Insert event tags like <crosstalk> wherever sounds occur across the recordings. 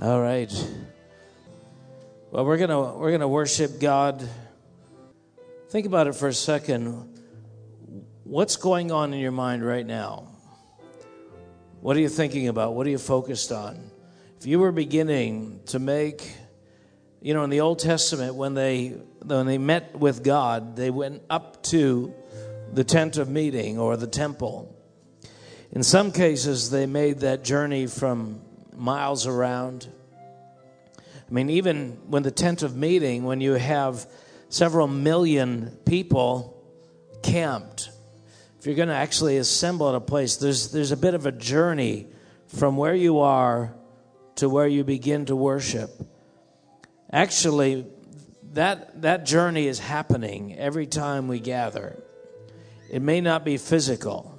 All right. Well, we're gonna we're gonna worship God. Think about it for a second. What's going on in your mind right now? What are you thinking about? What are you focused on? If you were beginning to make, you know, in the Old Testament, when they when they met with God, they went up to the tent of meeting or the temple. In some cases, they made that journey from miles around. I mean, even when the tent of meeting, when you have several million people camped, if you're going to actually assemble at a place, there's, there's a bit of a journey from where you are to where you begin to worship. Actually, that, that journey is happening every time we gather. It may not be physical,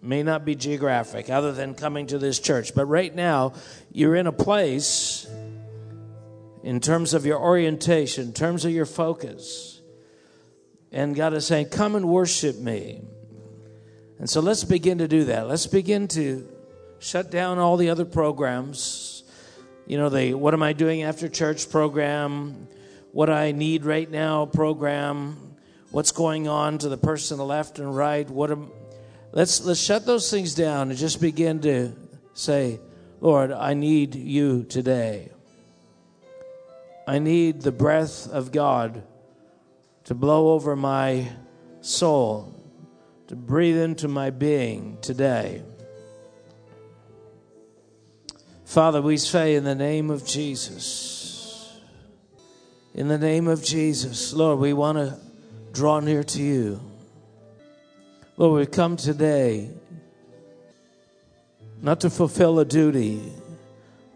may not be geographic, other than coming to this church. But right now, you're in a place, in terms of your orientation, in terms of your focus. And God is saying, Come and worship me. And so let's begin to do that. Let's begin to shut down all the other programs. You know, the what am I doing after church program, what I need right now program, what's going on to the person to the left and right, what am Let's, let's shut those things down and just begin to say, Lord, I need you today. I need the breath of God to blow over my soul, to breathe into my being today. Father, we say in the name of Jesus, in the name of Jesus, Lord, we want to draw near to you. Lord, we come today not to fulfill a duty,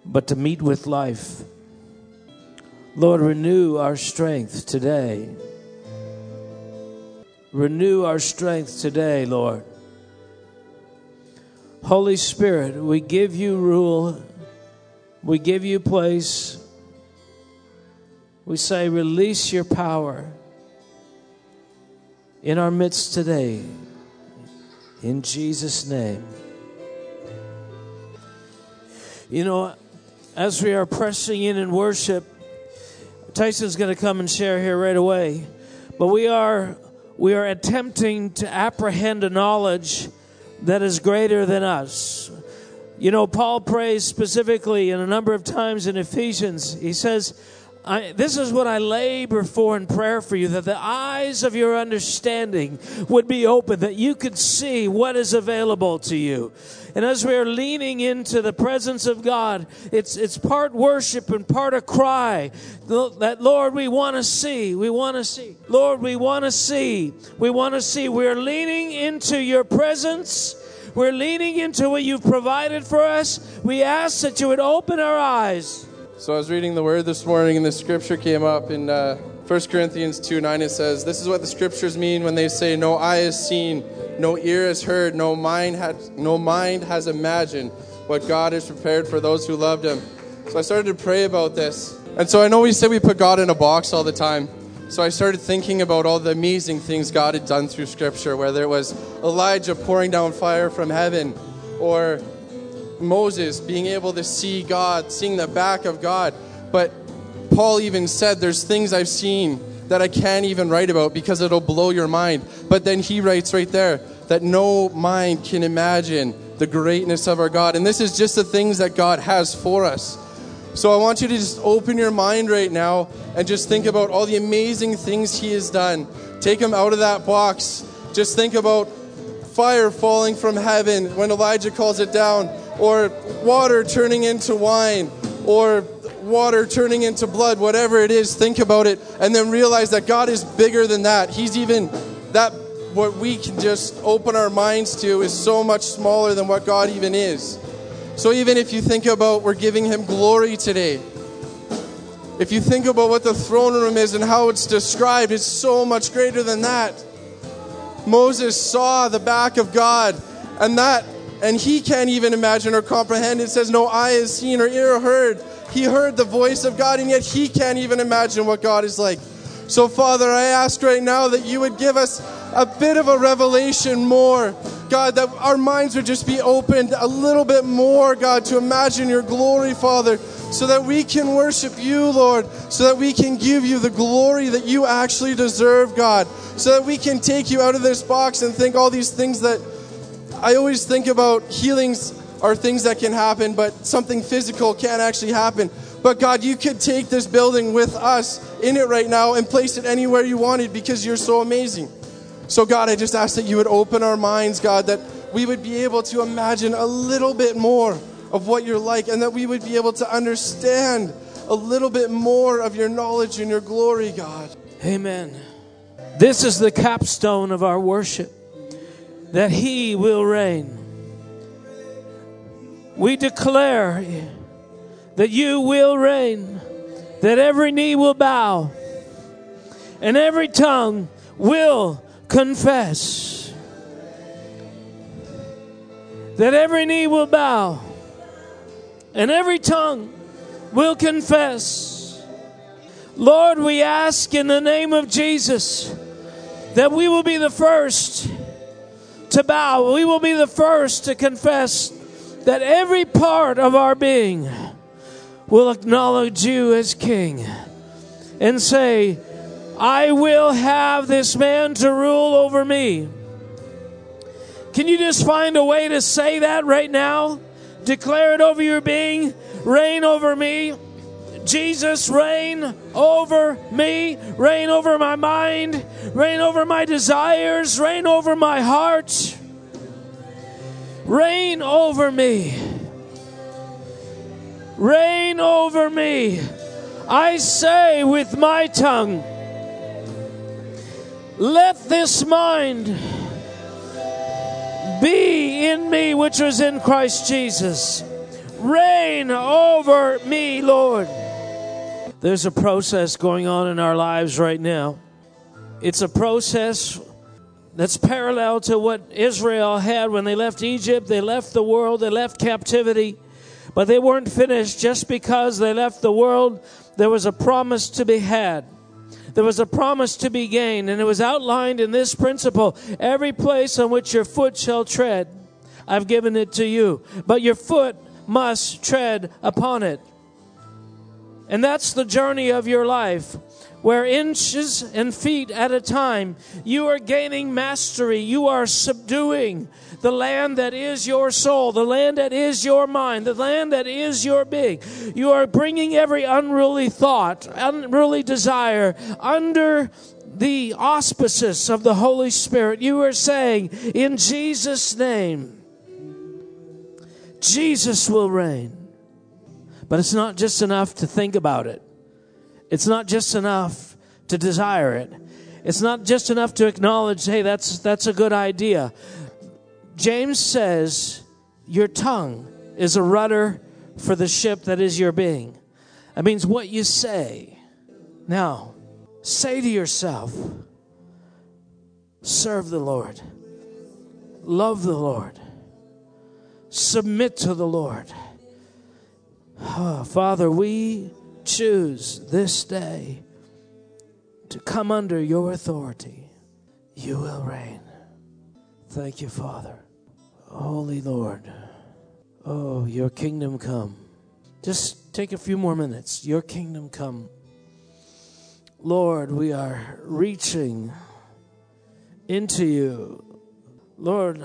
but to meet with life. Lord, renew our strength today. Renew our strength today, Lord. Holy Spirit, we give you rule, we give you place. We say, release your power in our midst today. In Jesus' name. You know, as we are pressing in in worship, Tyson's going to come and share here right away. But we are we are attempting to apprehend a knowledge that is greater than us. You know, Paul prays specifically in a number of times in Ephesians. He says, I, this is what I labor for in prayer for you that the eyes of your understanding would be open, that you could see what is available to you. And as we are leaning into the presence of God, it's, it's part worship and part a cry that, Lord, we want to see. We want to see. Lord, we want to see. We want to see. We're leaning into your presence. We're leaning into what you've provided for us. We ask that you would open our eyes so I was reading the word this morning, and the scripture came up in uh, 1 Corinthians 2 9. It says, This is what the scriptures mean when they say, No eye has seen, no ear has heard, no mind, has, no mind has imagined what God has prepared for those who loved Him. So I started to pray about this. And so I know we say we put God in a box all the time. So I started thinking about all the amazing things God had done through Scripture, whether it was Elijah pouring down fire from heaven, or Moses being able to see God, seeing the back of God. But Paul even said, There's things I've seen that I can't even write about because it'll blow your mind. But then he writes right there that no mind can imagine the greatness of our God. And this is just the things that God has for us. So I want you to just open your mind right now and just think about all the amazing things He has done. Take Him out of that box. Just think about fire falling from heaven when Elijah calls it down or water turning into wine, or water turning into blood, whatever it is, think about it, and then realize that God is bigger than that. He's even that what we can just open our minds to is so much smaller than what God even is. So even if you think about we're giving him glory today, if you think about what the throne room is and how it's described, it's so much greater than that. Moses saw the back of God, and that and he can't even imagine or comprehend. It says, No eye has seen or ear heard. He heard the voice of God, and yet he can't even imagine what God is like. So, Father, I ask right now that you would give us a bit of a revelation more. God, that our minds would just be opened a little bit more, God, to imagine your glory, Father, so that we can worship you, Lord, so that we can give you the glory that you actually deserve, God, so that we can take you out of this box and think all these things that I always think about healings are things that can happen, but something physical can't actually happen. But God, you could take this building with us in it right now and place it anywhere you wanted because you're so amazing. So, God, I just ask that you would open our minds, God, that we would be able to imagine a little bit more of what you're like and that we would be able to understand a little bit more of your knowledge and your glory, God. Amen. This is the capstone of our worship that He will reign. We declare that you will reign, that every knee will bow, and every tongue will confess. That every knee will bow, and every tongue will confess. Lord, we ask in the name of Jesus that we will be the first to bow. We will be the first to confess that every part of our being will acknowledge you as King and say, I will have this man to rule over me. Can you just find a way to say that right now? Declare it over your being. Reign over me. Jesus, reign over me. Reign over my mind. Reign over my desires. Reign over my heart. Reign over me. Reign over me. I say with my tongue, let this mind be in me which was in Christ Jesus. Reign over me, Lord. There's a process going on in our lives right now. It's a process that's parallel to what Israel had when they left Egypt. They left the world, they left captivity, but they weren't finished just because they left the world. There was a promise to be had. There was a promise to be gained, and it was outlined in this principle every place on which your foot shall tread, I've given it to you. But your foot must tread upon it. And that's the journey of your life where inches and feet at a time you are gaining mastery, you are subduing the land that is your soul, the land that is your mind, the land that is your being. You are bringing every unruly thought, unruly desire under the auspices of the Holy Spirit. You are saying, in Jesus' name, Jesus will reign. But it's not just enough to think about it. It's not just enough to desire it. It's not just enough to acknowledge, hey, that's, that's a good idea. James says, your tongue is a rudder for the ship that is your being. That means what you say. Now, say to yourself, serve the Lord, love the Lord, submit to the Lord. Oh, Father, we choose this day to come under your authority. You will reign. Thank you, Father. Holy Lord. Oh, your kingdom come. Just take a few more minutes. Your kingdom come. Lord, we are reaching into you. Lord,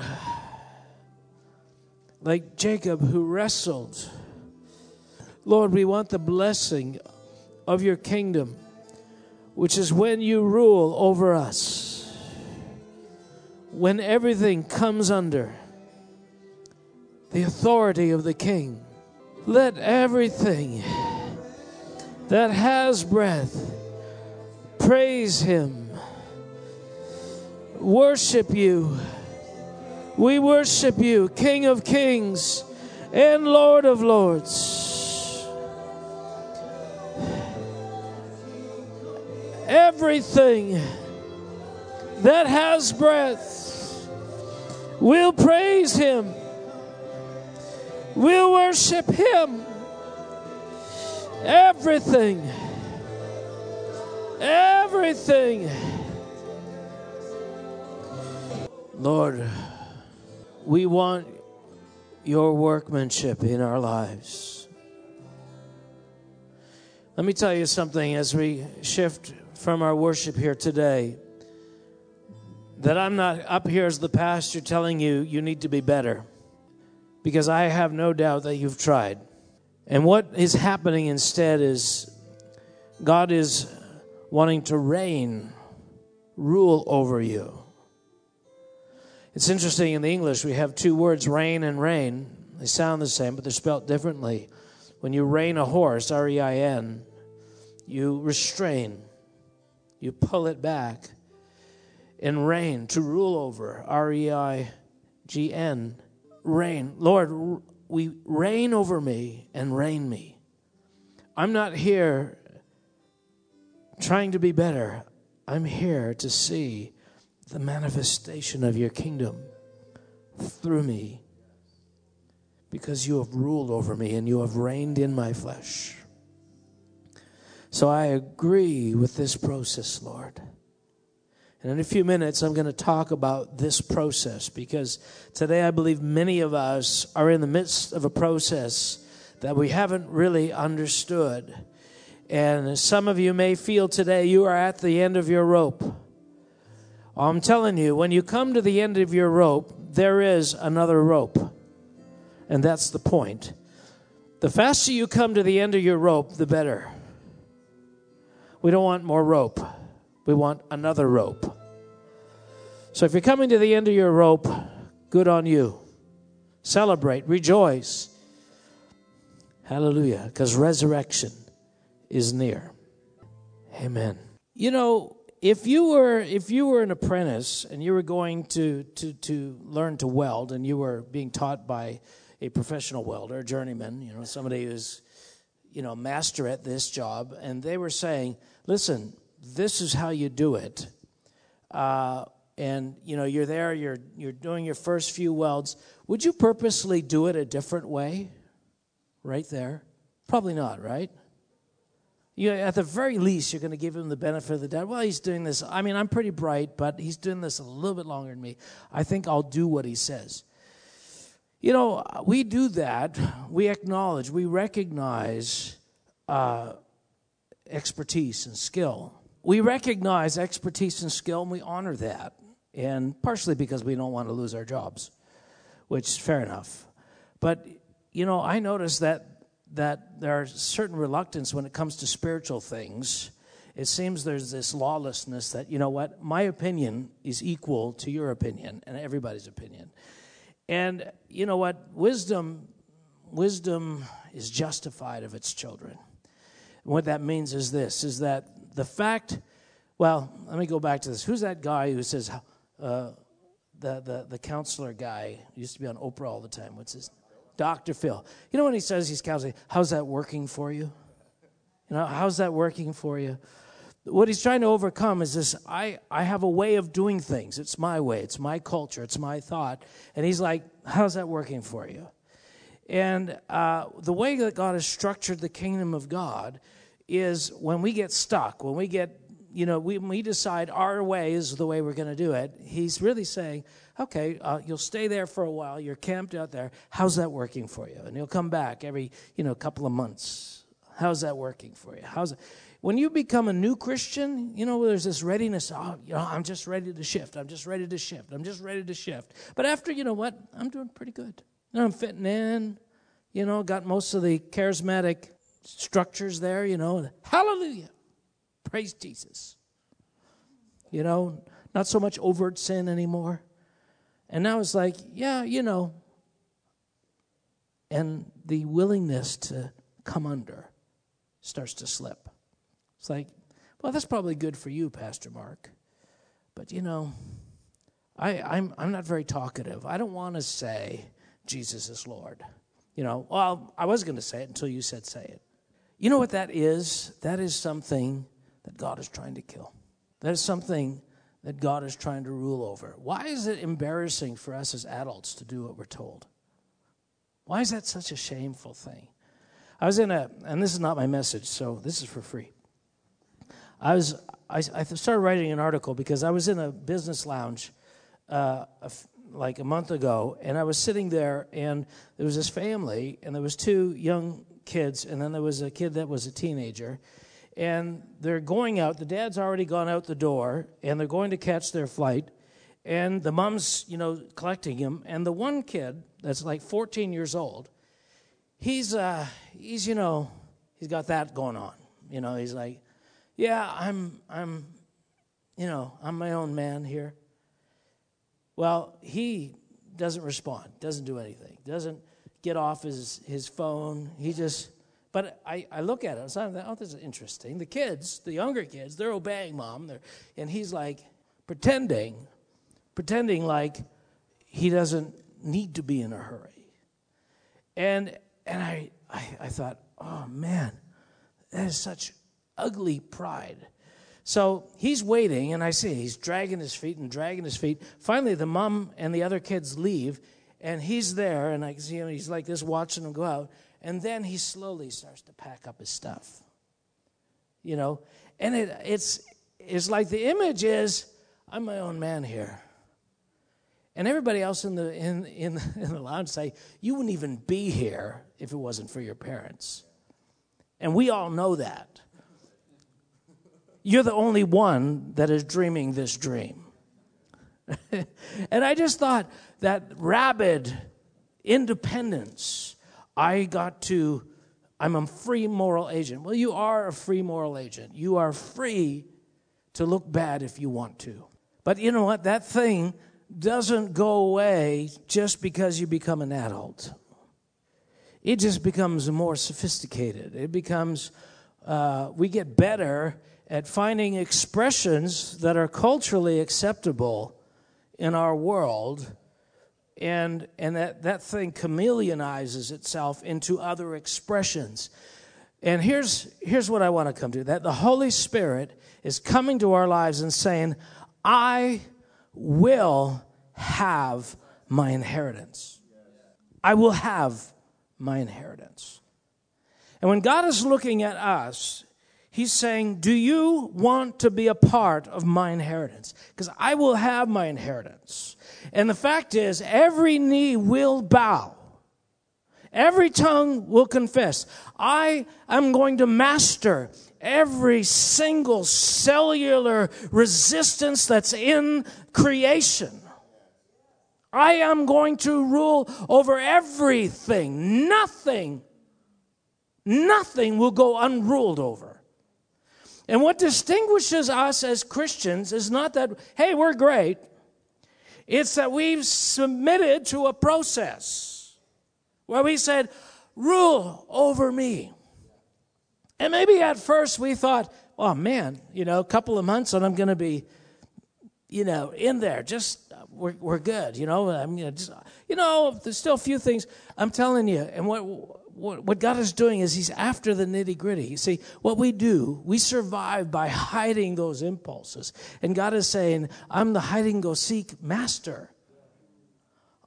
like Jacob who wrestled Lord, we want the blessing of your kingdom, which is when you rule over us, when everything comes under the authority of the king. Let everything that has breath praise him, worship you. We worship you, King of kings and Lord of lords. Everything that has breath will praise him, will worship him. Everything, everything. Lord, we want your workmanship in our lives. Let me tell you something as we shift from our worship here today that I'm not up here as the pastor telling you you need to be better because I have no doubt that you've tried. And what is happening instead is God is wanting to reign, rule over you. It's interesting in the English, we have two words, rein and reign. They sound the same, but they're spelled differently. When you rein a horse, R E I N, you restrain, you pull it back. And reign, to rule over, R E I G N, reign. Lord, we reign over me and reign me. I'm not here trying to be better. I'm here to see the manifestation of your kingdom through me because you have ruled over me and you have reigned in my flesh. So I agree with this process, Lord. And in a few minutes, I'm going to talk about this process because today I believe many of us are in the midst of a process that we haven't really understood. And some of you may feel today you are at the end of your rope. Oh, I'm telling you, when you come to the end of your rope, there is another rope. And that's the point. The faster you come to the end of your rope, the better. We don't want more rope, we want another rope. So if you're coming to the end of your rope, good on you. Celebrate, rejoice. Hallelujah, because resurrection is near. Amen. You know, if you were if you were an apprentice and you were going to to to learn to weld and you were being taught by a professional welder, a journeyman, you know, somebody who's you know, master at this job, and they were saying, "Listen, this is how you do it." Uh, and you know, you're there, you're you're doing your first few welds. Would you purposely do it a different way? Right there, probably not, right? you at the very least, you're going to give him the benefit of the doubt. Well, he's doing this. I mean, I'm pretty bright, but he's doing this a little bit longer than me. I think I'll do what he says. You know, we do that. We acknowledge, we recognize uh, expertise and skill. We recognize expertise and skill, and we honor that. And partially because we don't want to lose our jobs, which is fair enough. But, you know, I notice that that there are certain reluctance when it comes to spiritual things. It seems there's this lawlessness that, you know what, my opinion is equal to your opinion and everybody's opinion. And you know what, wisdom wisdom is justified of its children. What that means is this is that the fact well, let me go back to this. Who's that guy who says uh, the, the the counselor guy used to be on Oprah all the time? What's his Dr. Phil. You know when he says he's counseling, how's that working for you? You know, how's that working for you? What he's trying to overcome is this I, I have a way of doing things. It's my way, it's my culture, it's my thought. And he's like, how's that working for you? And uh, the way that God has structured the kingdom of God is when we get stuck, when we get, you know, we, we decide our way is the way we're going to do it, he's really saying, okay, uh, you'll stay there for a while. You're camped out there. How's that working for you? And you'll come back every, you know, couple of months. How's that working for you? How's it? When you become a new Christian, you know, there's this readiness. Oh, you know, I'm just ready to shift. I'm just ready to shift. I'm just ready to shift. But after, you know what? I'm doing pretty good. You know, I'm fitting in. You know, got most of the charismatic structures there. You know, hallelujah, praise Jesus. You know, not so much overt sin anymore. And now it's like, yeah, you know. And the willingness to come under starts to slip. It's like, well, that's probably good for you, Pastor Mark. But you know, I, I'm, I'm not very talkative. I don't want to say Jesus is Lord. You know, well, I was going to say it until you said say it. You know what that is? That is something that God is trying to kill. That is something that God is trying to rule over. Why is it embarrassing for us as adults to do what we're told? Why is that such a shameful thing? I was in a, and this is not my message, so this is for free. I was, I, I started writing an article because I was in a business lounge uh, like a month ago, and I was sitting there, and there was this family, and there was two young kids, and then there was a kid that was a teenager, and they're going out. The dad's already gone out the door, and they're going to catch their flight, and the mom's, you know, collecting him, and the one kid that's like 14 years old, he's, uh, he's, you know, he's got that going on. You know, he's like, yeah, I'm, I'm, you know, I'm my own man here. Well, he doesn't respond, doesn't do anything, doesn't get off his, his phone. He just, but I, I look at it, so I'm like, oh, this is interesting. The kids, the younger kids, they're obeying mom, they're, and he's like pretending, pretending like he doesn't need to be in a hurry. And, and I, I, I thought, oh man, that is such ugly pride. So he's waiting, and I see he's dragging his feet and dragging his feet. Finally, the mom and the other kids leave, and he's there, and I see him. He's like this, watching them go out, and then he slowly starts to pack up his stuff. You know, and it, it's it's like the image is, I'm my own man here. And everybody else in the in in, <laughs> in the lounge say, you wouldn't even be here if it wasn't for your parents. And we all know that. You're the only one that is dreaming this dream. <laughs> and I just thought that rabid independence, I got to, I'm a free moral agent. Well, you are a free moral agent. You are free to look bad if you want to. But you know what? That thing doesn't go away just because you become an adult. It just becomes more sophisticated. It becomes, uh, we get better at finding expressions that are culturally acceptable in our world and and that that thing chameleonizes itself into other expressions and here's here's what i want to come to that the holy spirit is coming to our lives and saying i will have my inheritance i will have my inheritance and when god is looking at us He's saying, Do you want to be a part of my inheritance? Because I will have my inheritance. And the fact is, every knee will bow. Every tongue will confess. I am going to master every single cellular resistance that's in creation. I am going to rule over everything. Nothing, nothing will go unruled over. And what distinguishes us as Christians is not that, hey, we're great. It's that we've submitted to a process where we said, rule over me. And maybe at first we thought, oh man, you know, a couple of months and I'm going to be, you know, in there. Just, we're, we're good, you know. I mean, just, you know, there's still a few things. I'm telling you, and what what God is doing is He's after the nitty gritty. You see, what we do, we survive by hiding those impulses. And God is saying, I'm the hiding go seek master.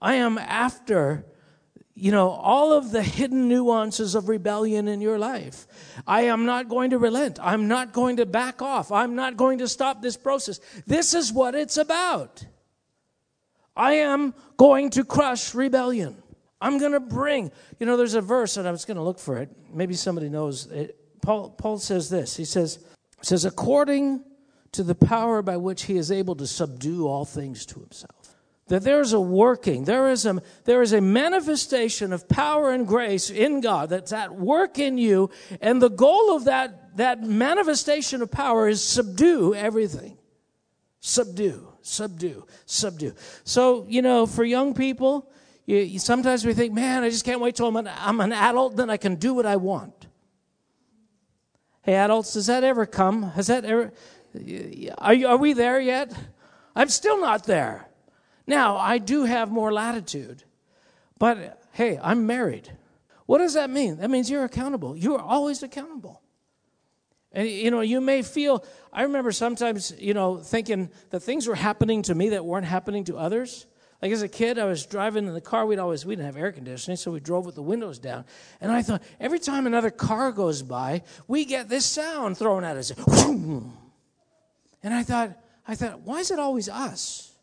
I am after, you know, all of the hidden nuances of rebellion in your life. I am not going to relent. I'm not going to back off. I'm not going to stop this process. This is what it's about. I am going to crush rebellion. I'm going to bring. You know, there's a verse, and I was going to look for it. Maybe somebody knows. It. Paul, Paul says this. He says, says, according to the power by which he is able to subdue all things to himself. That there's a working, there is a, there is a manifestation of power and grace in God that's at work in you, and the goal of that, that manifestation of power is subdue everything. Subdue, subdue, subdue. So, you know, for young people, you, you, sometimes we think, man, I just can't wait till I'm an, I'm an adult, then I can do what I want. Hey, adults, does that ever come? Has that ever? Are, you, are we there yet? I'm still not there. Now, I do have more latitude, but hey, I'm married. What does that mean? That means you're accountable. You are always accountable. And you know, you may feel, I remember sometimes, you know, thinking that things were happening to me that weren't happening to others. Like as a kid, I was driving in the car. We'd always we didn't have air conditioning, so we drove with the windows down. And I thought every time another car goes by, we get this sound thrown at us. And I thought, I thought, why is it always us?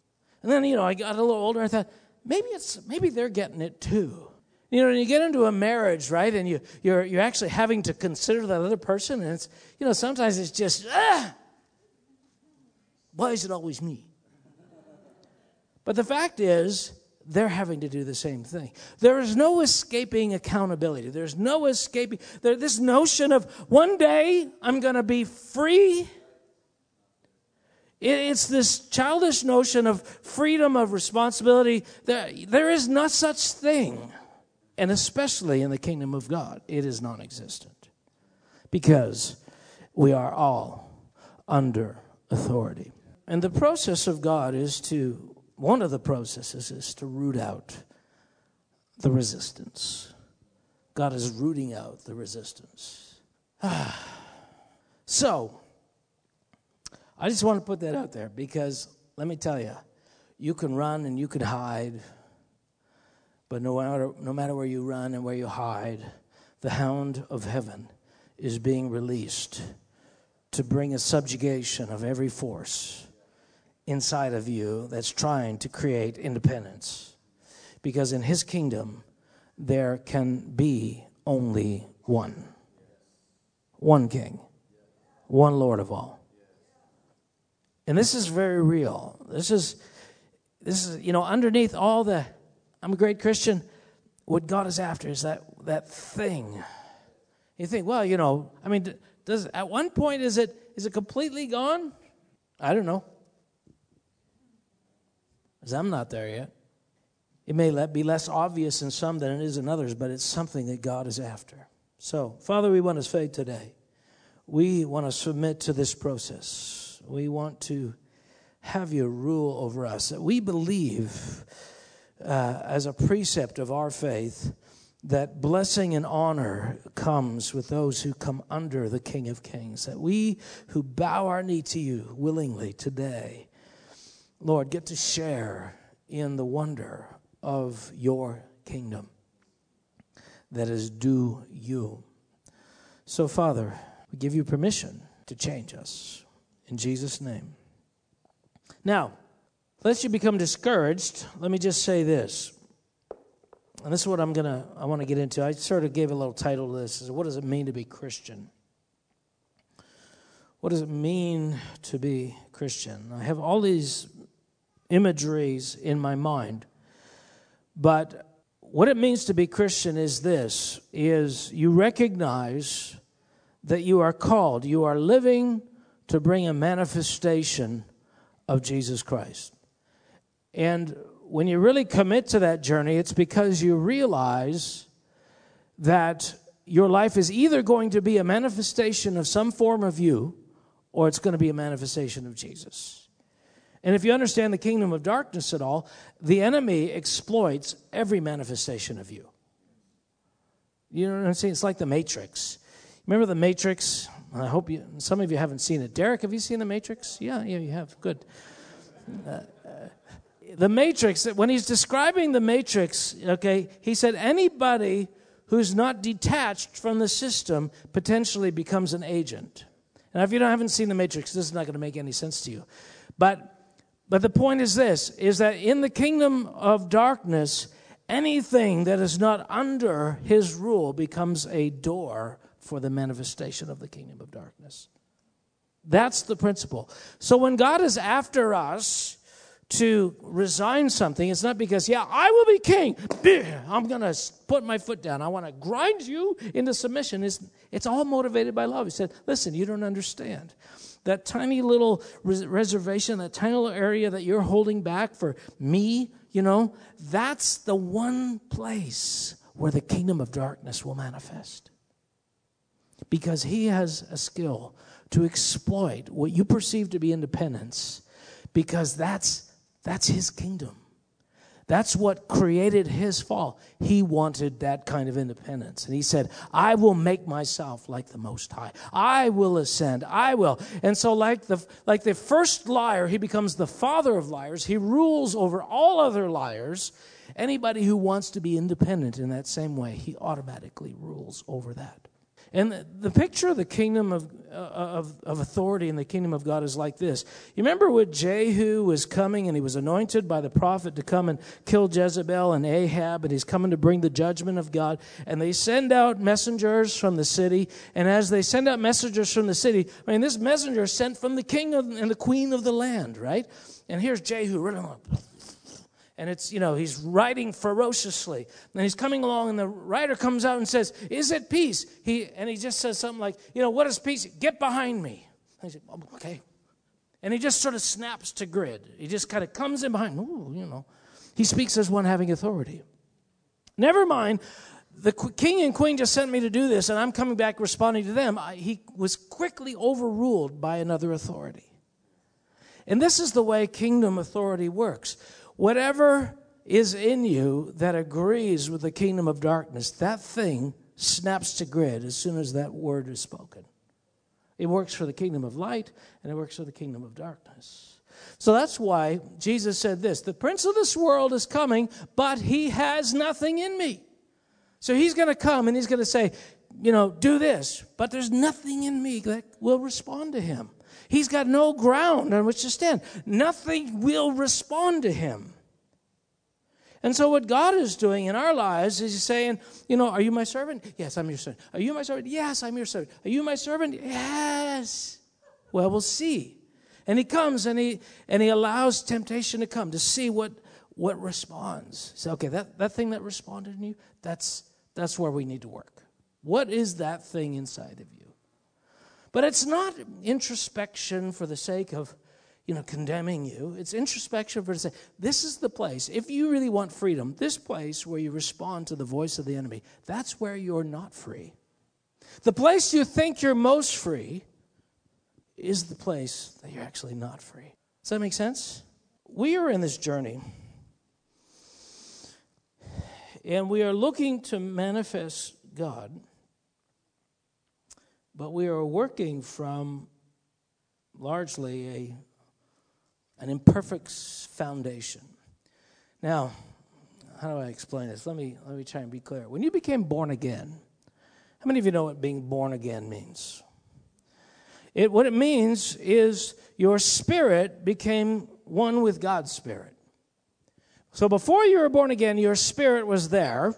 And then, you know, I got a little older. I thought, maybe it's maybe they're getting it too. You know, when you get into a marriage, right, and you, you're, you're actually having to consider that other person, and it's, you know, sometimes it's just, ah, why is it always me? But the fact is, they're having to do the same thing. There is no escaping accountability. There's no escaping. There, this notion of one day I'm going to be free. It's this childish notion of freedom of responsibility. There, there is no such thing. And especially in the kingdom of God, it is non existent. Because we are all under authority. And the process of God is to one of the processes is to root out the resistance. God is rooting out the resistance. <sighs> so, I just want to put that out there because let me tell you, you can run and you can hide, but no matter, no matter where you run and where you hide, the hound of heaven is being released to bring a subjugation of every force inside of you that's trying to create independence. Because in his kingdom, there can be only one one king, one Lord of all. And this is very real. This is, this is, you know, underneath all the, I'm a great Christian, what God is after is that, that thing. You think, well, you know, I mean, does, at one point, is it, is it completely gone? I don't know because I'm not there yet. It may be less obvious in some than it is in others, but it's something that God is after. So, Father, we want to say today, we want to submit to this process. We want to have you rule over us. That we believe, uh, as a precept of our faith, that blessing and honor comes with those who come under the King of Kings. That we who bow our knee to you willingly today Lord, get to share in the wonder of your kingdom that is due you. So, Father, we give you permission to change us. In Jesus' name. Now, lest you become discouraged, let me just say this. And this is what I'm gonna I want to get into. I sort of gave a little title to this. Is what does it mean to be Christian? What does it mean to be Christian? I have all these imageries in my mind. But what it means to be Christian is this is you recognize that you are called, you are living to bring a manifestation of Jesus Christ. And when you really commit to that journey, it's because you realize that your life is either going to be a manifestation of some form of you or it's going to be a manifestation of Jesus. And if you understand the kingdom of darkness at all, the enemy exploits every manifestation of you. You know what I'm saying? It's like the Matrix. Remember the Matrix? I hope you, some of you haven't seen it. Derek, have you seen the Matrix? Yeah, yeah, you have. Good. Uh, uh, the Matrix, when he's describing the Matrix, okay, he said anybody who's not detached from the system potentially becomes an agent. Now, if you haven't seen the Matrix, this is not going to make any sense to you. But but the point is this is that in the kingdom of darkness, anything that is not under his rule becomes a door for the manifestation of the kingdom of darkness. That's the principle. So when God is after us to resign something, it's not because, yeah, I will be king. I'm going to put my foot down. I want to grind you into submission. It's, it's all motivated by love. He said, listen, you don't understand that tiny little res- reservation, that tiny little area that you're holding back for me, you know, that's the one place where the kingdom of darkness will manifest. Because he has a skill to exploit what you perceive to be independence, because that's, that's his kingdom. That's what created his fall. He wanted that kind of independence. And he said, I will make myself like the Most High. I will ascend. I will. And so, like the, like the first liar, he becomes the father of liars. He rules over all other liars. Anybody who wants to be independent in that same way, he automatically rules over that. And the, picture of the kingdom of, uh, of, of authority in the kingdom of God is like this. You remember when Jehu was coming and he was anointed by the prophet to come and kill Jezebel and Ahab, and he's coming to bring the judgment of God. And they send out messengers from the city. And as they send out messengers from the city, I mean, this messenger sent from the king of, and the queen of the land, right? And here's Jehu running along and it's you know he's riding ferociously. And he's coming along and the rider comes out and says is it peace? He and he just says something like you know what is peace? Get behind me. He said oh, okay. And he just sort of snaps to grid. He just kind of comes in behind Ooh, you know. He speaks as one having authority. Never mind. The king and queen just sent me to do this and i'm coming back responding to them. I, he was quickly overruled by another authority. And this is the way kingdom authority works Whatever is in you that agrees with the kingdom of darkness, that thing snaps to grid as soon as that word is spoken. It works for the kingdom of light and it works for the kingdom of darkness. So that's why Jesus said this The prince of this world is coming, but he has nothing in me. So he's going to come and he's going to say, you know, do this, but there's nothing in me that will respond to him. He's got no ground on which to stand. Nothing will respond to him. And so, what God is doing in our lives is He's saying, You know, are you my servant? Yes, I'm your servant. Are you my servant? Yes, I'm your servant. Are you my servant? Yes. Well, we'll see. And He comes and He and He allows temptation to come to see what what responds. Say, okay, that, that thing that responded in you, that's that's where we need to work. What is that thing inside of you? But it's not introspection for the sake of, you know, condemning you. It's introspection for to say, this is the place. If you really want freedom, this place where you respond to the voice of the enemy, that's where you're not free. The place you think you're most free is the place that you're actually not free. Does that make sense? We are in this journey. And we are looking to manifest God but we are working from largely a, an imperfect foundation. Now, how do I explain this? Let me, let me try and be clear. When you became born again, how many of you know what being born again means? It, what it means is your spirit became one with God's spirit. So before you were born again, your spirit was there,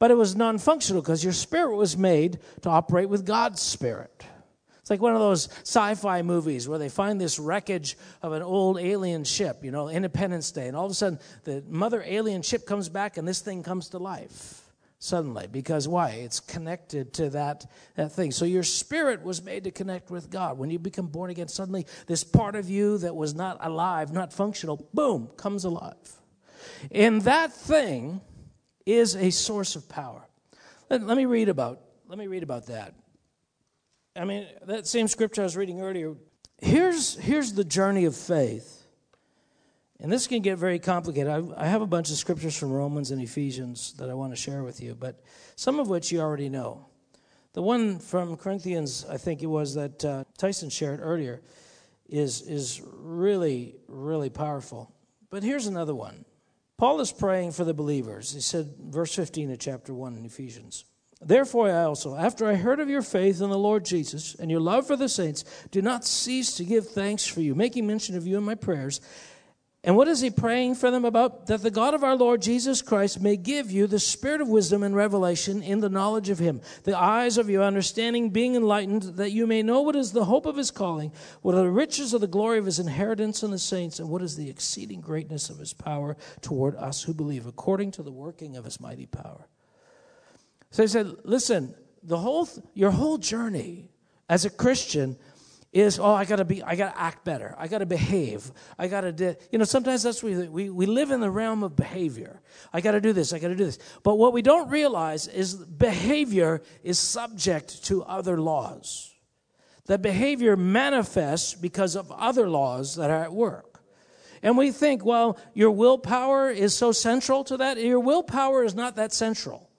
but it was non functional because your spirit was made to operate with God's spirit. It's like one of those sci fi movies where they find this wreckage of an old alien ship, you know, Independence Day, and all of a sudden the mother alien ship comes back and this thing comes to life suddenly because why? It's connected to that, that thing. So your spirit was made to connect with god. When you become born again suddenly this part of you that was not alive not functional boom comes alive. In that thing is a source of power. Let, let me read about let me read about that. I mean, that same scripture I was reading earlier. Here's here's the journey of faith. And this can get very complicated. I, I have a bunch of scriptures from Romans and Ephesians that I want to share with you, but some of which you already know. The one from Corinthians, I think it was that uh, Tyson shared earlier, is, is really, really powerful. But here's another one Paul is praying for the believers. He said, verse 15 of chapter 1 in Ephesians. Therefore, I also, after I heard of your faith in the Lord Jesus and your love for the saints, do not cease to give thanks for you, making mention of you in my prayers, and what is he praying for them about? That the God of our Lord Jesus Christ may give you the spirit of wisdom and revelation in the knowledge of him, the eyes of your understanding being enlightened, that you may know what is the hope of his calling, what are the riches of the glory of his inheritance in the saints, and what is the exceeding greatness of his power toward us who believe, according to the working of his mighty power. So he said, listen, the whole, your whole journey as a Christian is oh i gotta be i gotta act better. I gotta behave. I gotta do you know sometimes that's we, we we live in the realm of behavior. I gotta do this i gotta do this. But what we don't realize is behavior is subject to other laws. That behavior manifests because of other laws that are at work. And we think well your willpower is so central to that. Your willpower is not that central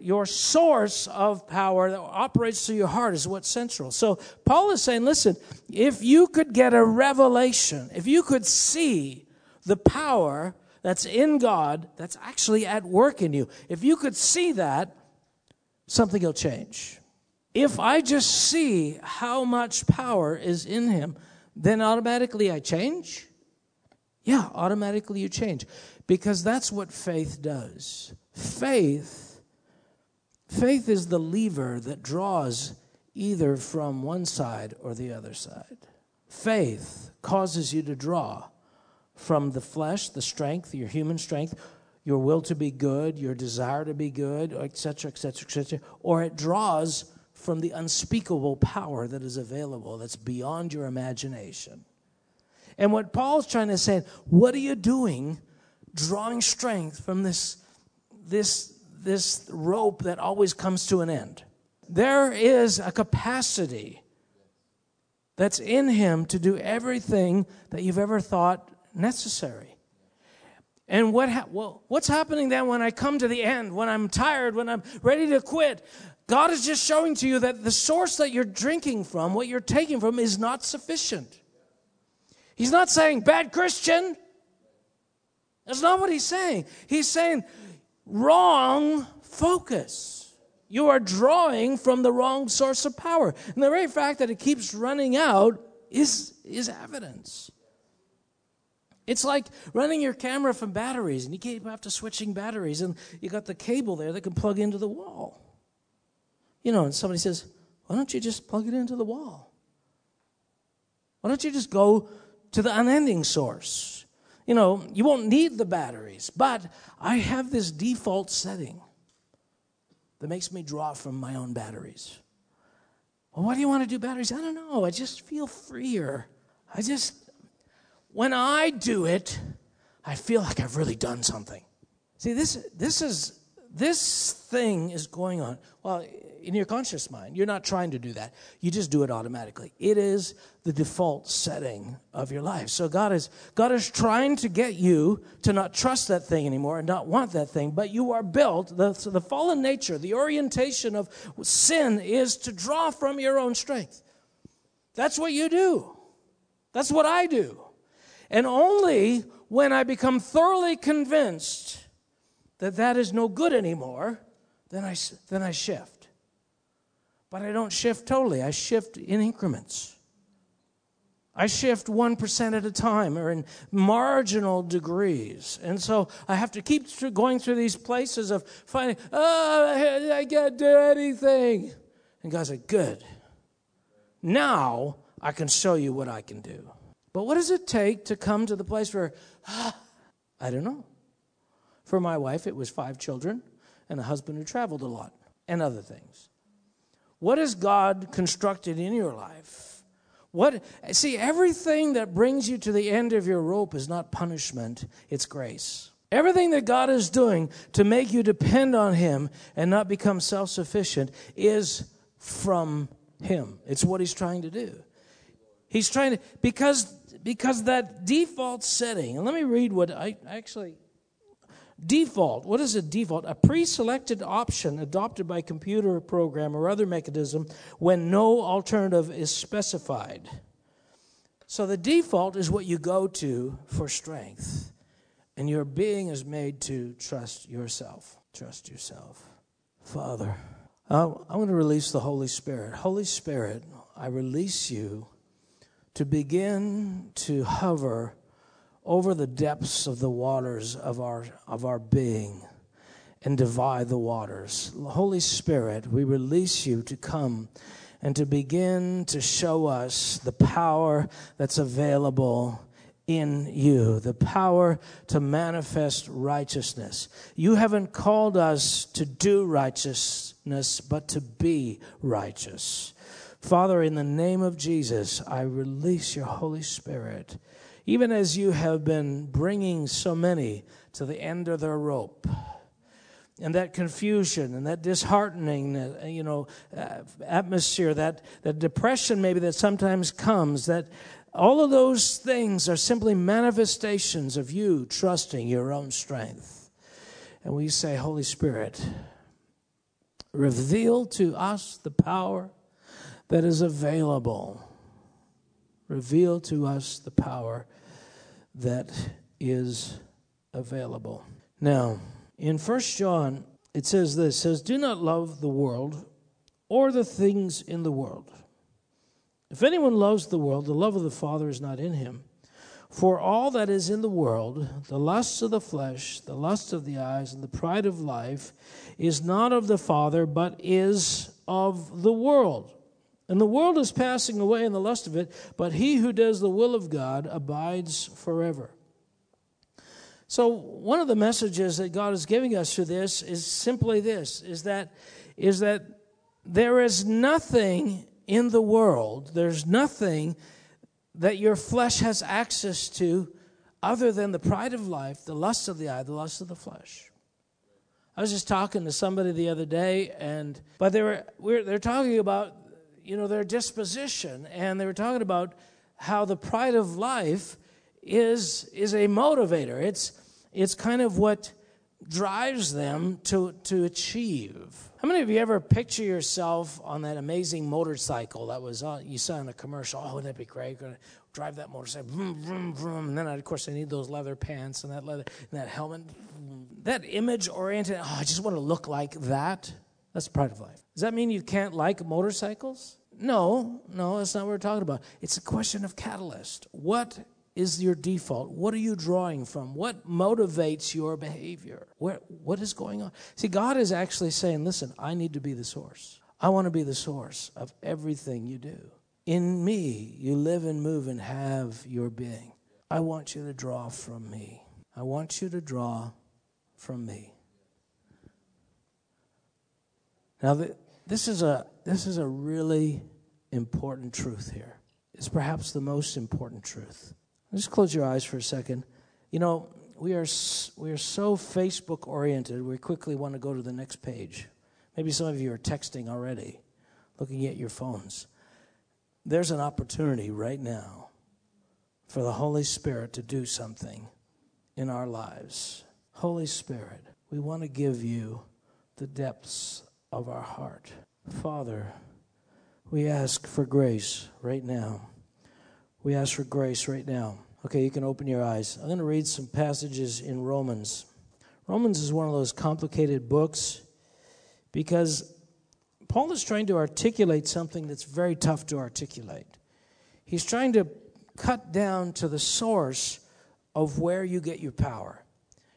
your source of power that operates through your heart is what's central. So Paul is saying, listen, if you could get a revelation, if you could see the power that's in God that's actually at work in you, if you could see that, something will change. if I just see how much power is in him, then automatically I change? Yeah, automatically you change. Because that's what faith does. Faith faith is the lever that draws either from one side or the other side. Faith causes you to draw from the flesh, the strength, your human strength, your will to be good, your desire to be good, etc., etc., etc., or it draws from the unspeakable power that is available that's beyond your imagination. And what Paul's trying to say, what are you doing drawing strength from this, this, this rope that always comes to an end? There is a capacity that's in him to do everything that you've ever thought necessary. And what ha- well, what's happening then when I come to the end, when I'm tired, when I'm ready to quit? God is just showing to you that the source that you're drinking from, what you're taking from, is not sufficient. He's not saying, bad Christian. That's not what he's saying. He's saying, wrong focus. You are drawing from the wrong source of power. And the very fact that it keeps running out is, is evidence. It's like running your camera from batteries, and you keep after switching batteries, and you got the cable there that can plug into the wall. You know, and somebody says, Why don't you just plug it into the wall? Why don't you just go to the unending source? You know, you won't need the batteries, but I have this default setting that makes me draw from my own batteries. Well, why do you want to do batteries? I don't know. I just feel freer. I just, when I do it, I feel like I've really done something. See, this, this is this thing is going on. Well, in your conscious mind, you're not trying to do that. You just do it automatically. It is the default setting of your life. So God is God is trying to get you to not trust that thing anymore and not want that thing, but you are built the, the fallen nature, the orientation of sin is to draw from your own strength. That's what you do. That's what I do. And only when I become thoroughly convinced that that is no good anymore, then I, then I shift. But I don't shift totally, I shift in increments. I shift 1% at a time or in marginal degrees. And so I have to keep going through these places of finding, oh, I can't do anything. And God's like, good. Now I can show you what I can do. But what does it take to come to the place where, ah, I don't know. For my wife, it was five children and a husband who traveled a lot and other things. What has God constructed in your life? What see everything that brings you to the end of your rope is not punishment, it's grace. Everything that God is doing to make you depend on him and not become self-sufficient is from him. It's what he's trying to do. He's trying to because because that default setting. And let me read what I actually Default. What is a default? A pre selected option adopted by computer program or other mechanism when no alternative is specified. So the default is what you go to for strength. And your being is made to trust yourself. Trust yourself. Father, I'm going to release the Holy Spirit. Holy Spirit, I release you to begin to hover over the depths of the waters of our, of our being and divide the waters. Holy Spirit, we release you to come and to begin to show us the power that's available in you, the power to manifest righteousness. You haven't called us to do righteousness, but to be righteous. Father, in the name of Jesus, I release your Holy Spirit even as you have been bringing so many to the end of their rope. And that confusion and that disheartening, uh, you know, uh, atmosphere, that, that depression maybe that sometimes comes, that all of those things are simply manifestations of you trusting your own strength. And we say, Holy Spirit, reveal to us the power that is available. Reveal to us the power that is available. Now, in First John, it says this says, Do not love the world or the things in the world. If anyone loves the world, the love of the Father is not in him. For all that is in the world, the lusts of the flesh, the lust of the eyes, and the pride of life, is not of the Father, but is of the world. And the world is passing away in the lust of it, but he who does the will of God abides forever. So, one of the messages that God is giving us through this is simply this is that, is that there is nothing in the world, there's nothing that your flesh has access to other than the pride of life, the lust of the eye, the lust of the flesh. I was just talking to somebody the other day, and but they were we're, they're talking about you know their disposition, and they were talking about how the pride of life is is a motivator. It's it's kind of what drives them to to achieve. How many of you ever picture yourself on that amazing motorcycle that was on, you saw in a commercial? Oh, wouldn't that be great? To drive that motorcycle, vroom, vroom, vroom. And then, of course, I need those leather pants and that leather and that helmet. That image oriented, oh, I just want to look like that. That's pride of life. Does that mean you can't like motorcycles? No, no, that's not what we're talking about. It's a question of catalyst. What is your default? What are you drawing from? What motivates your behavior? Where, what is going on? See, God is actually saying, listen, I need to be the source. I want to be the source of everything you do. In me, you live and move and have your being. I want you to draw from me. I want you to draw from me. Now, this is a, this is a really important truth here. It's perhaps the most important truth. Just close your eyes for a second. You know, we are, we are so Facebook oriented, we quickly want to go to the next page. Maybe some of you are texting already, looking at your phones. There's an opportunity right now for the Holy Spirit to do something in our lives. Holy Spirit, we want to give you the depths of our heart. Father, we ask for grace right now. We ask for grace right now. Okay, you can open your eyes. I'm going to read some passages in Romans. Romans is one of those complicated books because Paul is trying to articulate something that's very tough to articulate. He's trying to cut down to the source of where you get your power.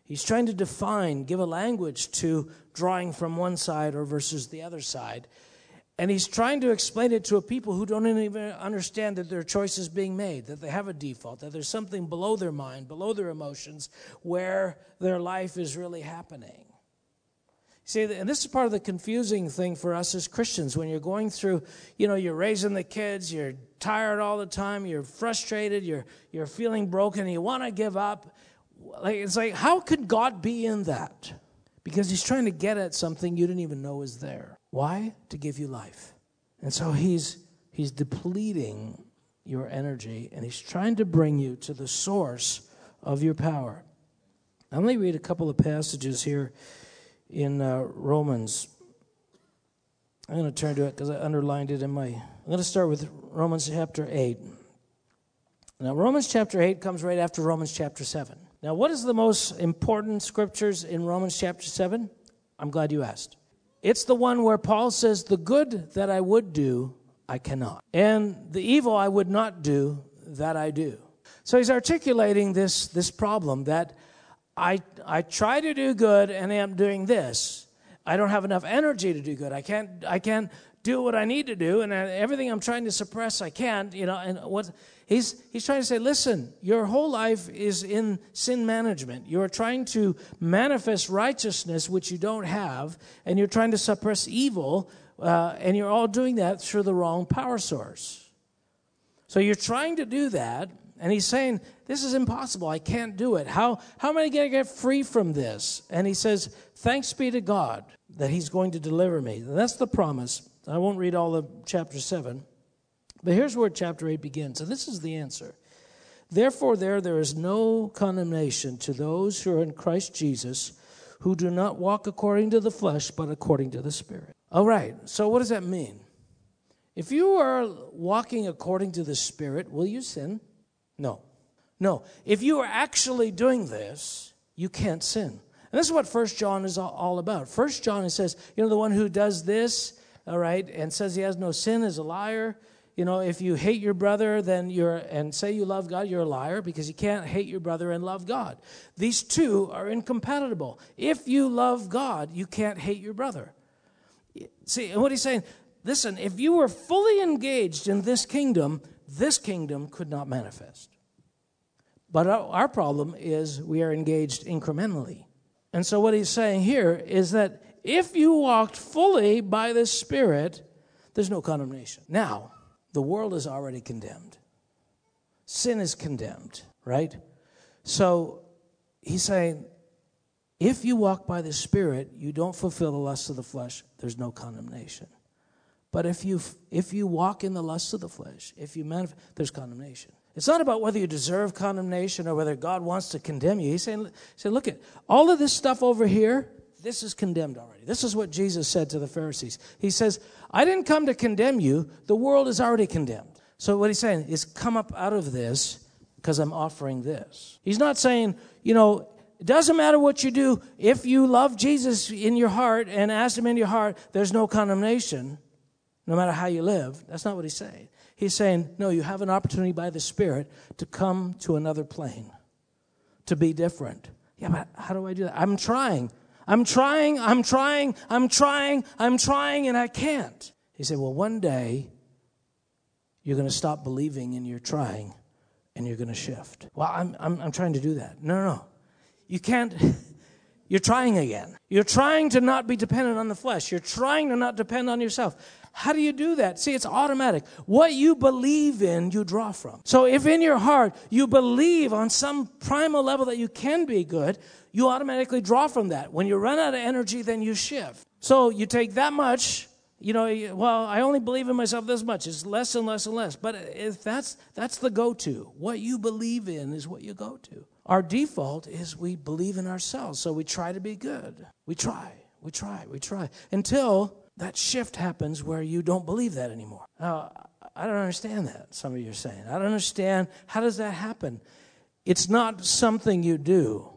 He's trying to define, give a language to drawing from one side or versus the other side. And he's trying to explain it to a people who don't even understand that their choice is being made, that they have a default, that there's something below their mind, below their emotions, where their life is really happening. See, and this is part of the confusing thing for us as Christians. When you're going through, you know, you're raising the kids, you're tired all the time, you're frustrated, you're, you're feeling broken, you want to give up. Like, it's like, how could God be in that? Because he's trying to get at something you didn't even know was there. Why? To give you life. And so he's he's depleting your energy and he's trying to bring you to the source of your power. I'm going to read a couple of passages here in uh, Romans. I'm going to turn to it because I underlined it in my. I'm going to start with Romans chapter 8. Now, Romans chapter 8 comes right after Romans chapter 7. Now, what is the most important scriptures in Romans chapter 7? I'm glad you asked. It's the one where Paul says, The good that I would do, I cannot. And the evil I would not do, that I do. So he's articulating this, this problem that I, I try to do good and I'm doing this. I don't have enough energy to do good. I can't, I can't do what I need to do, and everything I'm trying to suppress, I can't. You know, and what he's he's trying to say, listen, your whole life is in sin management. You're trying to manifest righteousness which you don't have, and you're trying to suppress evil, uh, and you're all doing that through the wrong power source. So you're trying to do that, and he's saying, This is impossible. I can't do it. How, how am I going to get free from this? And he says, Thanks be to God that he's going to deliver me. And that's the promise. I won't read all of chapter 7, but here's where chapter 8 begins. And this is the answer. Therefore, there, there is no condemnation to those who are in Christ Jesus, who do not walk according to the flesh, but according to the Spirit. All right, so what does that mean? If you are walking according to the Spirit, will you sin? No. No. If you are actually doing this, you can't sin. And this is what First John is all about. First John it says, you know, the one who does this all right, and says he has no sin is a liar. You know, if you hate your brother, then you're, and say you love God, you're a liar because you can't hate your brother and love God. These two are incompatible. If you love God, you can't hate your brother. See, what he's saying, listen, if you were fully engaged in this kingdom, this kingdom could not manifest. But our, problem is we are engaged incrementally. And so, what he's saying here is that if you walked fully by the Spirit, there's no condemnation. Now, the world is already condemned, sin is condemned, right? So, he's saying, if you walk by the Spirit, you don't fulfill the lusts of the flesh, there's no condemnation. But if you, if you walk in the lusts of the flesh, if you manif- there's condemnation. It's not about whether you deserve condemnation or whether God wants to condemn you. He's saying, saying look at all of this stuff over here, this is condemned already. This is what Jesus said to the Pharisees. He says, I didn't come to condemn you, the world is already condemned. So what he's saying is come up out of this because I'm offering this. He's not saying, you know, it doesn't matter what you do. If you love Jesus in your heart and ask him in your heart, there's no condemnation, no matter how you live. That's not what he's saying. He's saying, no, you have an opportunity by the Spirit to come to another plane, to be different. Yeah, but how do I do that? I'm trying. I'm trying, I'm trying, I'm trying, I'm trying, and I can't. He said, well, one day you're going to stop believing in your trying and you're going to shift. Well, I'm, I'm, I'm trying to do that. No, no, no. You can't. <laughs> You're trying again. You're trying to not be dependent on the flesh. You're trying to not depend on yourself. How do you do that? See, it's automatic. What you believe in, you draw from. So if in your heart you believe on some primal level that you can be good, you automatically draw from that. When you run out of energy, then you shift. So you take that much, you know, well, I only believe in myself this much. It's less and less and less. But if that's that's the go-to. What you believe in is what you go to. Our default is we believe in ourselves. So we try to be good. We try. We try. We try until that shift happens where you don't believe that anymore. Now, I don't understand that, some of you are saying. I don't understand. How does that happen? It's not something you do.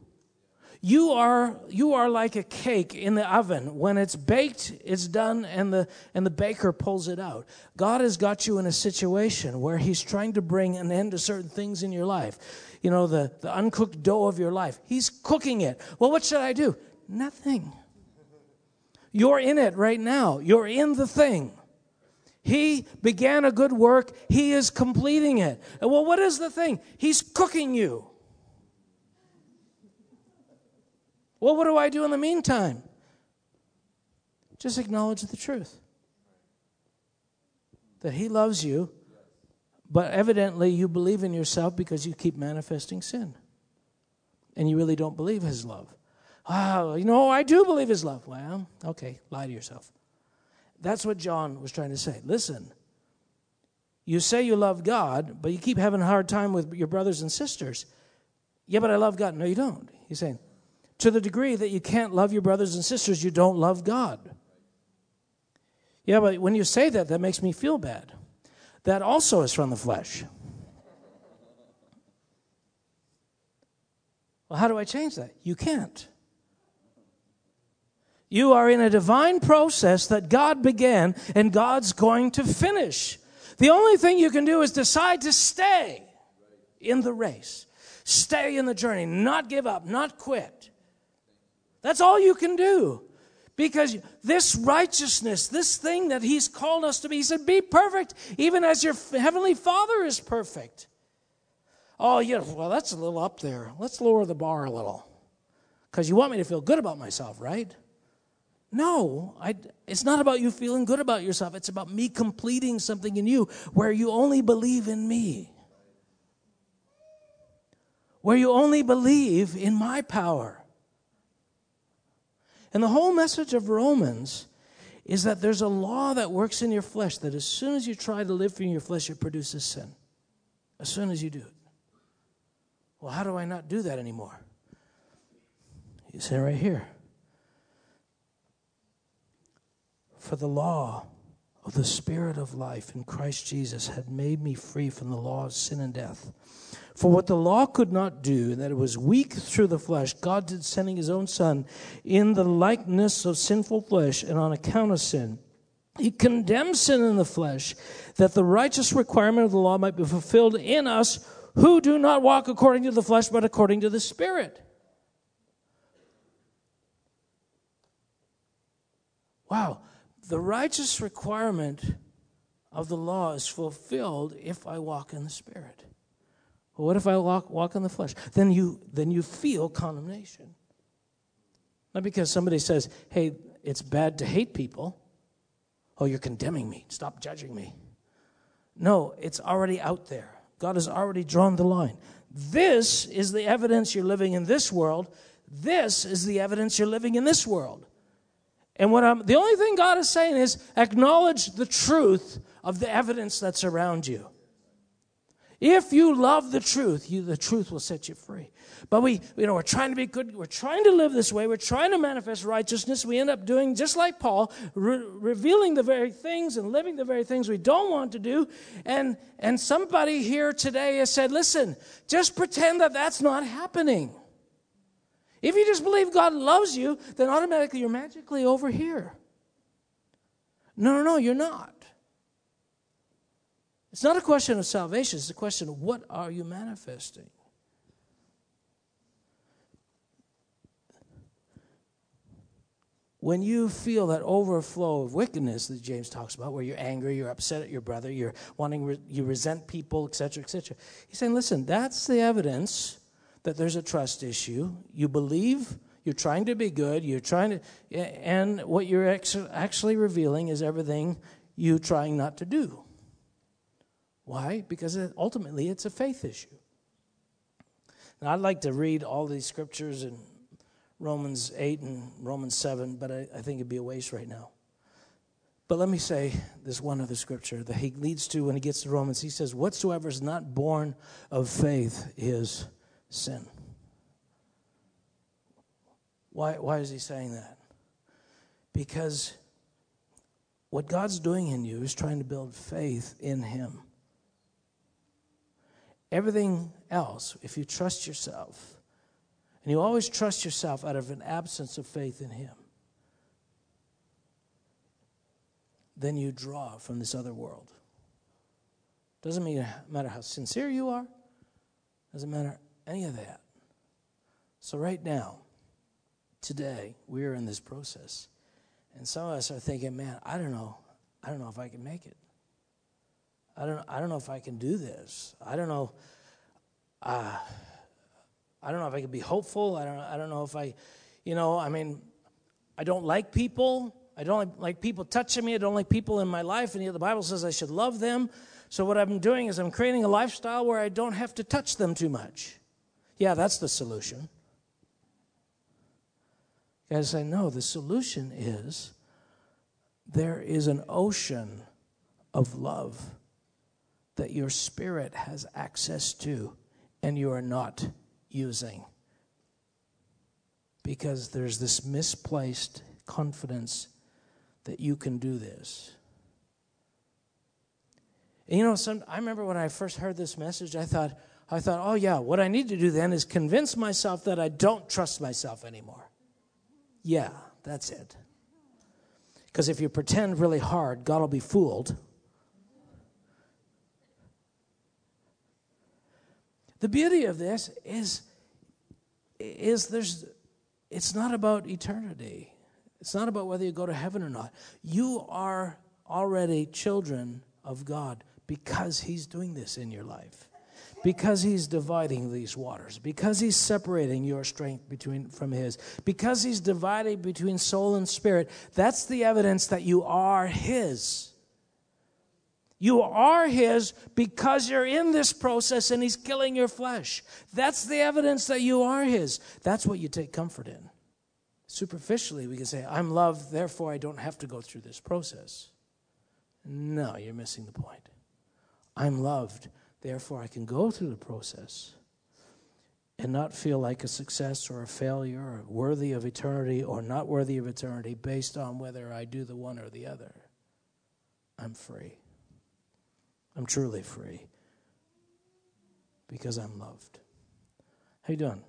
You are, you are like a cake in the oven. When it's baked, it's done, and the, and the baker pulls it out. God has got you in a situation where He's trying to bring an end to certain things in your life. You know, the, the uncooked dough of your life. He's cooking it. Well, what should I do? Nothing. You're in it right now. You're in the thing. He began a good work. He is completing it. Well, what is the thing? He's cooking you. Well, what do I do in the meantime? Just acknowledge the truth that He loves you, but evidently you believe in yourself because you keep manifesting sin. And you really don't believe His love. Oh, you know, I do believe his love. Well, okay, lie to yourself. That's what John was trying to say. Listen, you say you love God, but you keep having a hard time with your brothers and sisters. Yeah, but I love God. No, you don't. He's saying, to the degree that you can't love your brothers and sisters, you don't love God. Yeah, but when you say that, that makes me feel bad. That also is from the flesh. Well, how do I change that? You can't. You are in a divine process that God began and God's going to finish. The only thing you can do is decide to stay in the race, stay in the journey, not give up, not quit. That's all you can do. Because this righteousness, this thing that He's called us to be, He said, be perfect, even as your Heavenly Father is perfect. Oh, yeah, well, that's a little up there. Let's lower the bar a little. Because you want me to feel good about myself, right? No, I, it's not about you feeling good about yourself. It's about me completing something in you where you only believe in me, where you only believe in my power. And the whole message of Romans is that there's a law that works in your flesh that as soon as you try to live from your flesh, it produces sin. As soon as you do it. Well, how do I not do that anymore? You say right here. For the law of the Spirit of life in Christ Jesus had made me free from the law of sin and death. For what the law could not do, and that it was weak through the flesh, God did sending his own Son in the likeness of sinful flesh and on account of sin, He condemned sin in the flesh, that the righteous requirement of the law might be fulfilled in us who do not walk according to the flesh, but according to the Spirit. Wow, the righteous requirement of the law is fulfilled if I walk in the Spirit. Well, what if I walk, walk in the flesh? Then you, then you feel condemnation. Not because somebody says, hey, it's bad to hate people. Oh, you're condemning me. Stop judging me. No, it's already out there. God has already drawn the line. This is the evidence you're living in this world. This is the evidence you're living in this world. And what I'm, the only thing God is saying is acknowledge the truth of the evidence that's around you. If you love the truth, you, the truth will set you free. But we, you know, we're trying to be good. We're trying to live this way. We're trying to manifest righteousness. We end up doing just like Paul, re- revealing the very things and living the very things we don't want to do. And, and somebody here today has said, listen, just pretend that that's not happening. If you just believe God loves you, then automatically you're magically over here. No, no, no, you're not. It's not a question of salvation, it's a question of what are you manifesting? When you feel that overflow of wickedness that James talks about, where you're angry, you're upset at your brother, you're wanting, you resent people, etc., etc., he's saying, listen, that's the evidence that there's a trust issue. You believe, you're trying to be good, you're trying to, and what you're actually revealing is everything you're trying not to do. Why? Because ultimately it's a faith issue. Now, I'd like to read all these scriptures in Romans 8 and Romans 7, but I, I think it'd be a waste right now. But let me say this one other scripture that he leads to when he gets to Romans. He says, Whatsoever is not born of faith is sin. Why, why is he saying that? Because what God's doing in you is trying to build faith in him. Everything else, if you trust yourself, and you always trust yourself out of an absence of faith in Him, then you draw from this other world. Doesn't matter how sincere you are, doesn't matter any of that. So, right now, today, we are in this process. And some of us are thinking, man, I don't know. I don't know if I can make it. I don't, I don't know if I can do this. I don't know. Uh, I don't know if I can be hopeful. I don't, I don't know if I, you know, I mean, I don't like people. I don't like people touching me. I don't like people in my life. And yet the Bible says I should love them. So what I'm doing is I'm creating a lifestyle where I don't have to touch them too much. Yeah, that's the solution. Guys say, no, the solution is there is an ocean of love that your spirit has access to and you are not using. Because there's this misplaced confidence that you can do this. And you know, some, I remember when I first heard this message, I thought, I thought, oh yeah, what I need to do then is convince myself that I don't trust myself anymore. Yeah, that's it. Because if you pretend really hard, God will be fooled The beauty of this is, is there's, it's not about eternity. It's not about whether you go to heaven or not. You are already children of God because He's doing this in your life. Because he's dividing these waters, because he's separating your strength between from his, because he's dividing between soul and spirit, that's the evidence that you are his. You are His because you're in this process and He's killing your flesh. That's the evidence that you are His. That's what you take comfort in. Superficially, we can say, I'm loved, therefore I don't have to go through this process. No, you're missing the point. I'm loved, therefore I can go through the process and not feel like a success or a failure or worthy of eternity or not worthy of eternity based on whether I do the one or the other. I'm free. I'm truly free because I'm loved. How you doing?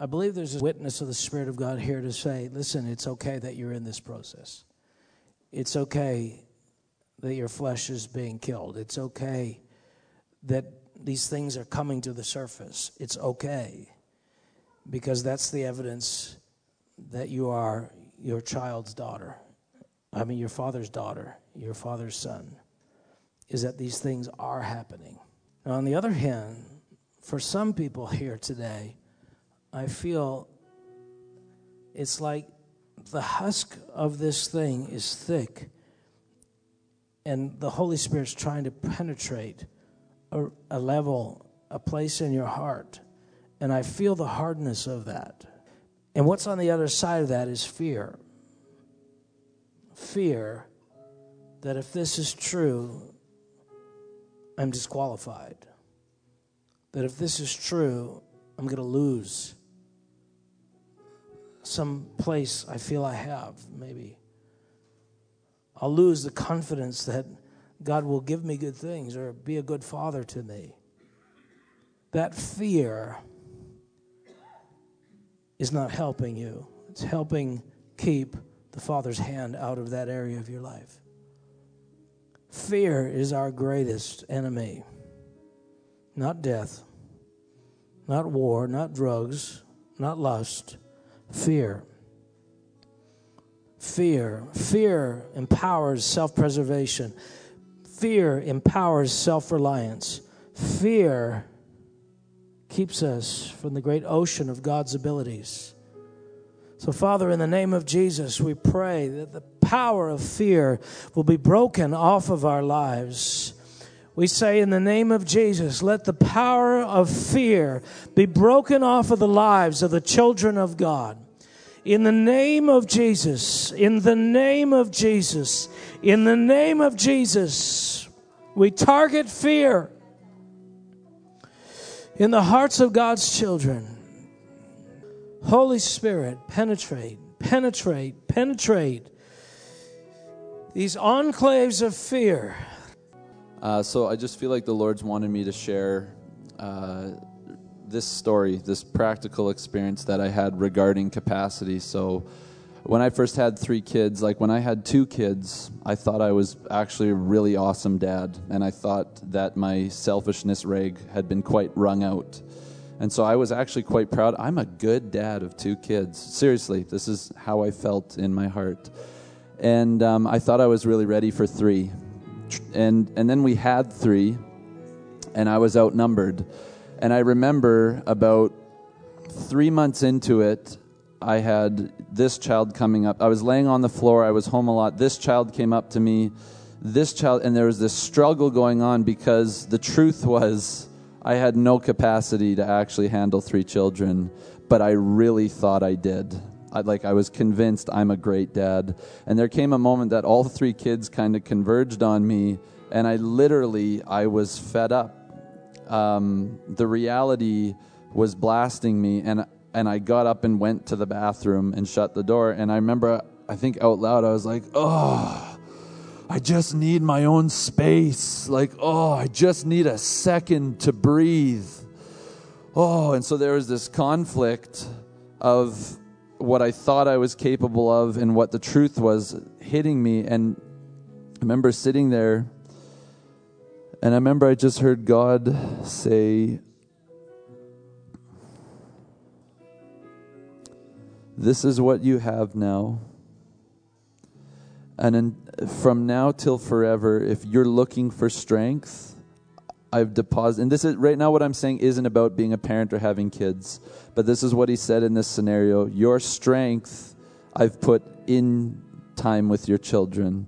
I believe there's a witness of the Spirit of God here to say, listen, it's okay that you're in this process. it's okay that your flesh is being killed. It's okay that these things are coming to the surface. It's okay because that's the evidence that you are your child's daughter. I mean, your father's daughter, your father's son, is that these things are happening. Now, on the other hand, for some people here today, I feel it's like the husk of this thing is thick, and the Holy Spirit's trying to penetrate a, a level, a place in your heart. And I feel the hardness of that. And what's on the other side of that is fear. Fear that if this is true, I'm disqualified. That if this is true, I'm going to lose some place I feel I have, maybe. I'll lose the confidence that God will give me good things or be a good father to me. That fear is not helping you, it's helping keep the Father's hand out of that area of your life. Fear is our greatest enemy. Not death, not war, not drugs, not lust. Fear. Fear. Fear empowers self preservation. Fear empowers self reliance. Fear keeps us from the great ocean of God's abilities. So, Father, in the name of Jesus, we pray that the power of fear will be broken off of our lives. We say, in the name of Jesus, let the power of fear be broken off of the lives of the children of God. In the name of Jesus, in the name of Jesus, in the name of Jesus, we target fear in the hearts of God's children. Holy Spirit, penetrate, penetrate, penetrate these enclaves of fear. Uh, so I just feel like the Lord's wanted me to share uh, this story, this practical experience that I had regarding capacity. So when I first had three kids, like when I had two kids, I thought I was actually a really awesome dad, and I thought that my selfishness rag had been quite wrung out. And so I was actually quite proud. I'm a good dad of two kids. Seriously, this is how I felt in my heart. And um, I thought I was really ready for three. And, and then we had three, and I was outnumbered. And I remember about three months into it, I had this child coming up. I was laying on the floor. I was home a lot. This child came up to me. This child, and there was this struggle going on because the truth was I had no capacity to actually handle three children, but I really thought I did. I, like I was convinced I'm a great dad. And there came a moment that all three kids kind of converged on me, and I literally I was fed up. Um, the reality was blasting me, and and I got up and went to the bathroom and shut the door. And I remember, I think out loud, I was like, "Oh." I just need my own space. Like, oh, I just need a second to breathe. Oh, and so there was this conflict of what I thought I was capable of and what the truth was hitting me. And I remember sitting there, and I remember I just heard God say, This is what you have now. And in, from now till forever, if you're looking for strength, I've deposited. And this is right now what I'm saying isn't about being a parent or having kids, but this is what he said in this scenario. Your strength I've put in time with your children.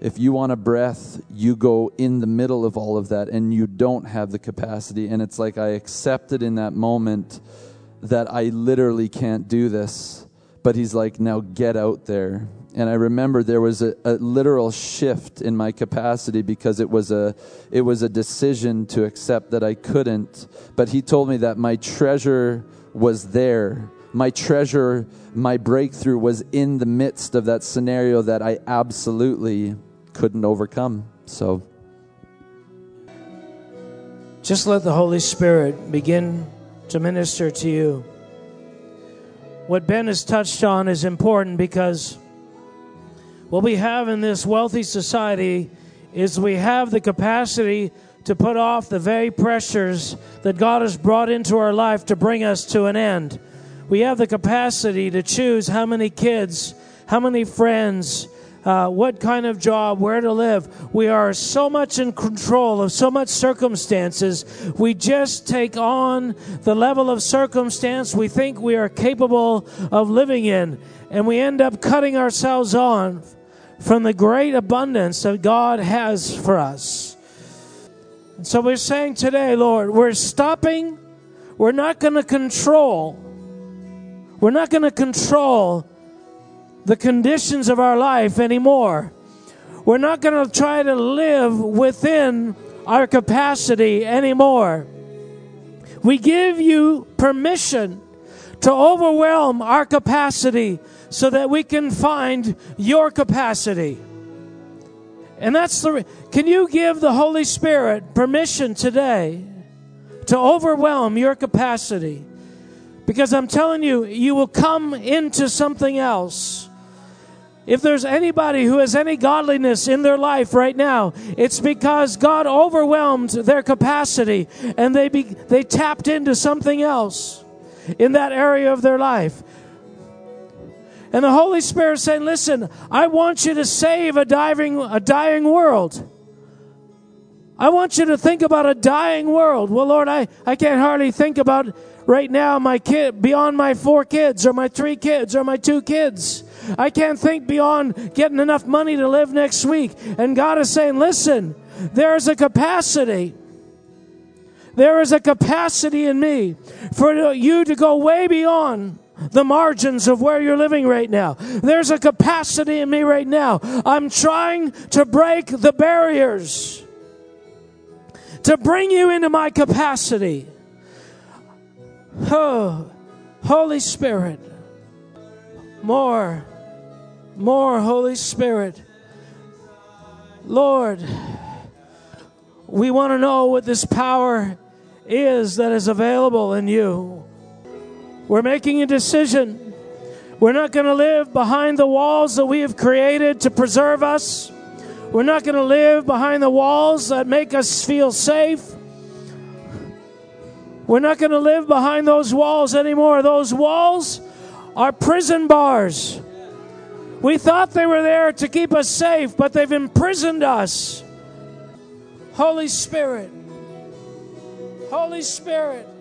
If you want a breath, you go in the middle of all of that and you don't have the capacity. And it's like I accepted in that moment that I literally can't do this. But he's like, now get out there and I remember there was a, a, literal shift in my capacity because it was a it was a decision to accept that I couldn't. But he told me that my treasure was there. My treasure, my breakthrough was in the midst of that scenario that I absolutely couldn't overcome. So just let the Holy Spirit begin to minister to you. What Ben has touched on is important because what we have in this wealthy society is we have the capacity to put off the very pressures that God has brought into our life to bring us to an end. We have the capacity to choose how many kids, how many friends, uh, what kind of job, where to live. We are so much in control of so much circumstances. We just take on the level of circumstance we think we are capable of living in, and we end up cutting ourselves on from the great abundance that God has for us. And so we're saying today, Lord, we're stopping. We're not going to control. We're not going to control the conditions of our life anymore. We're not going to try to live within our capacity anymore. We give you permission to overwhelm our capacity so that we can find your capacity. And that's the. Can you give the Holy Spirit permission today to overwhelm your capacity? Because I'm telling you, you will come into something else. If there's anybody who has any godliness in their life right now, it's because God overwhelmed their capacity and they, be, they tapped into something else in that area of their life. And the Holy Spirit is saying, Listen, I want you to save a, diving, a dying world. I want you to think about a dying world. Well, Lord, I, I can't hardly think about right now my kid, beyond my four kids or my three kids or my two kids. I can't think beyond getting enough money to live next week. And God is saying, listen, there is a capacity. There is a capacity in me for you to go way beyond the margins of where you're living right now. There's a capacity in me right now. I'm trying to break the barriers to bring you into my capacity. Oh, Holy Spirit, more more, Holy Spirit. Lord, we want to know what this power is that is available in you. We're making a decision. We're not going to live behind the walls that we have created to preserve us. We're not going to live behind the walls that make us feel safe. We're not going to live behind those walls anymore. Those walls are prison bars. We thought they were there to keep us safe, but they've imprisoned us. Holy Spirit, Holy Spirit.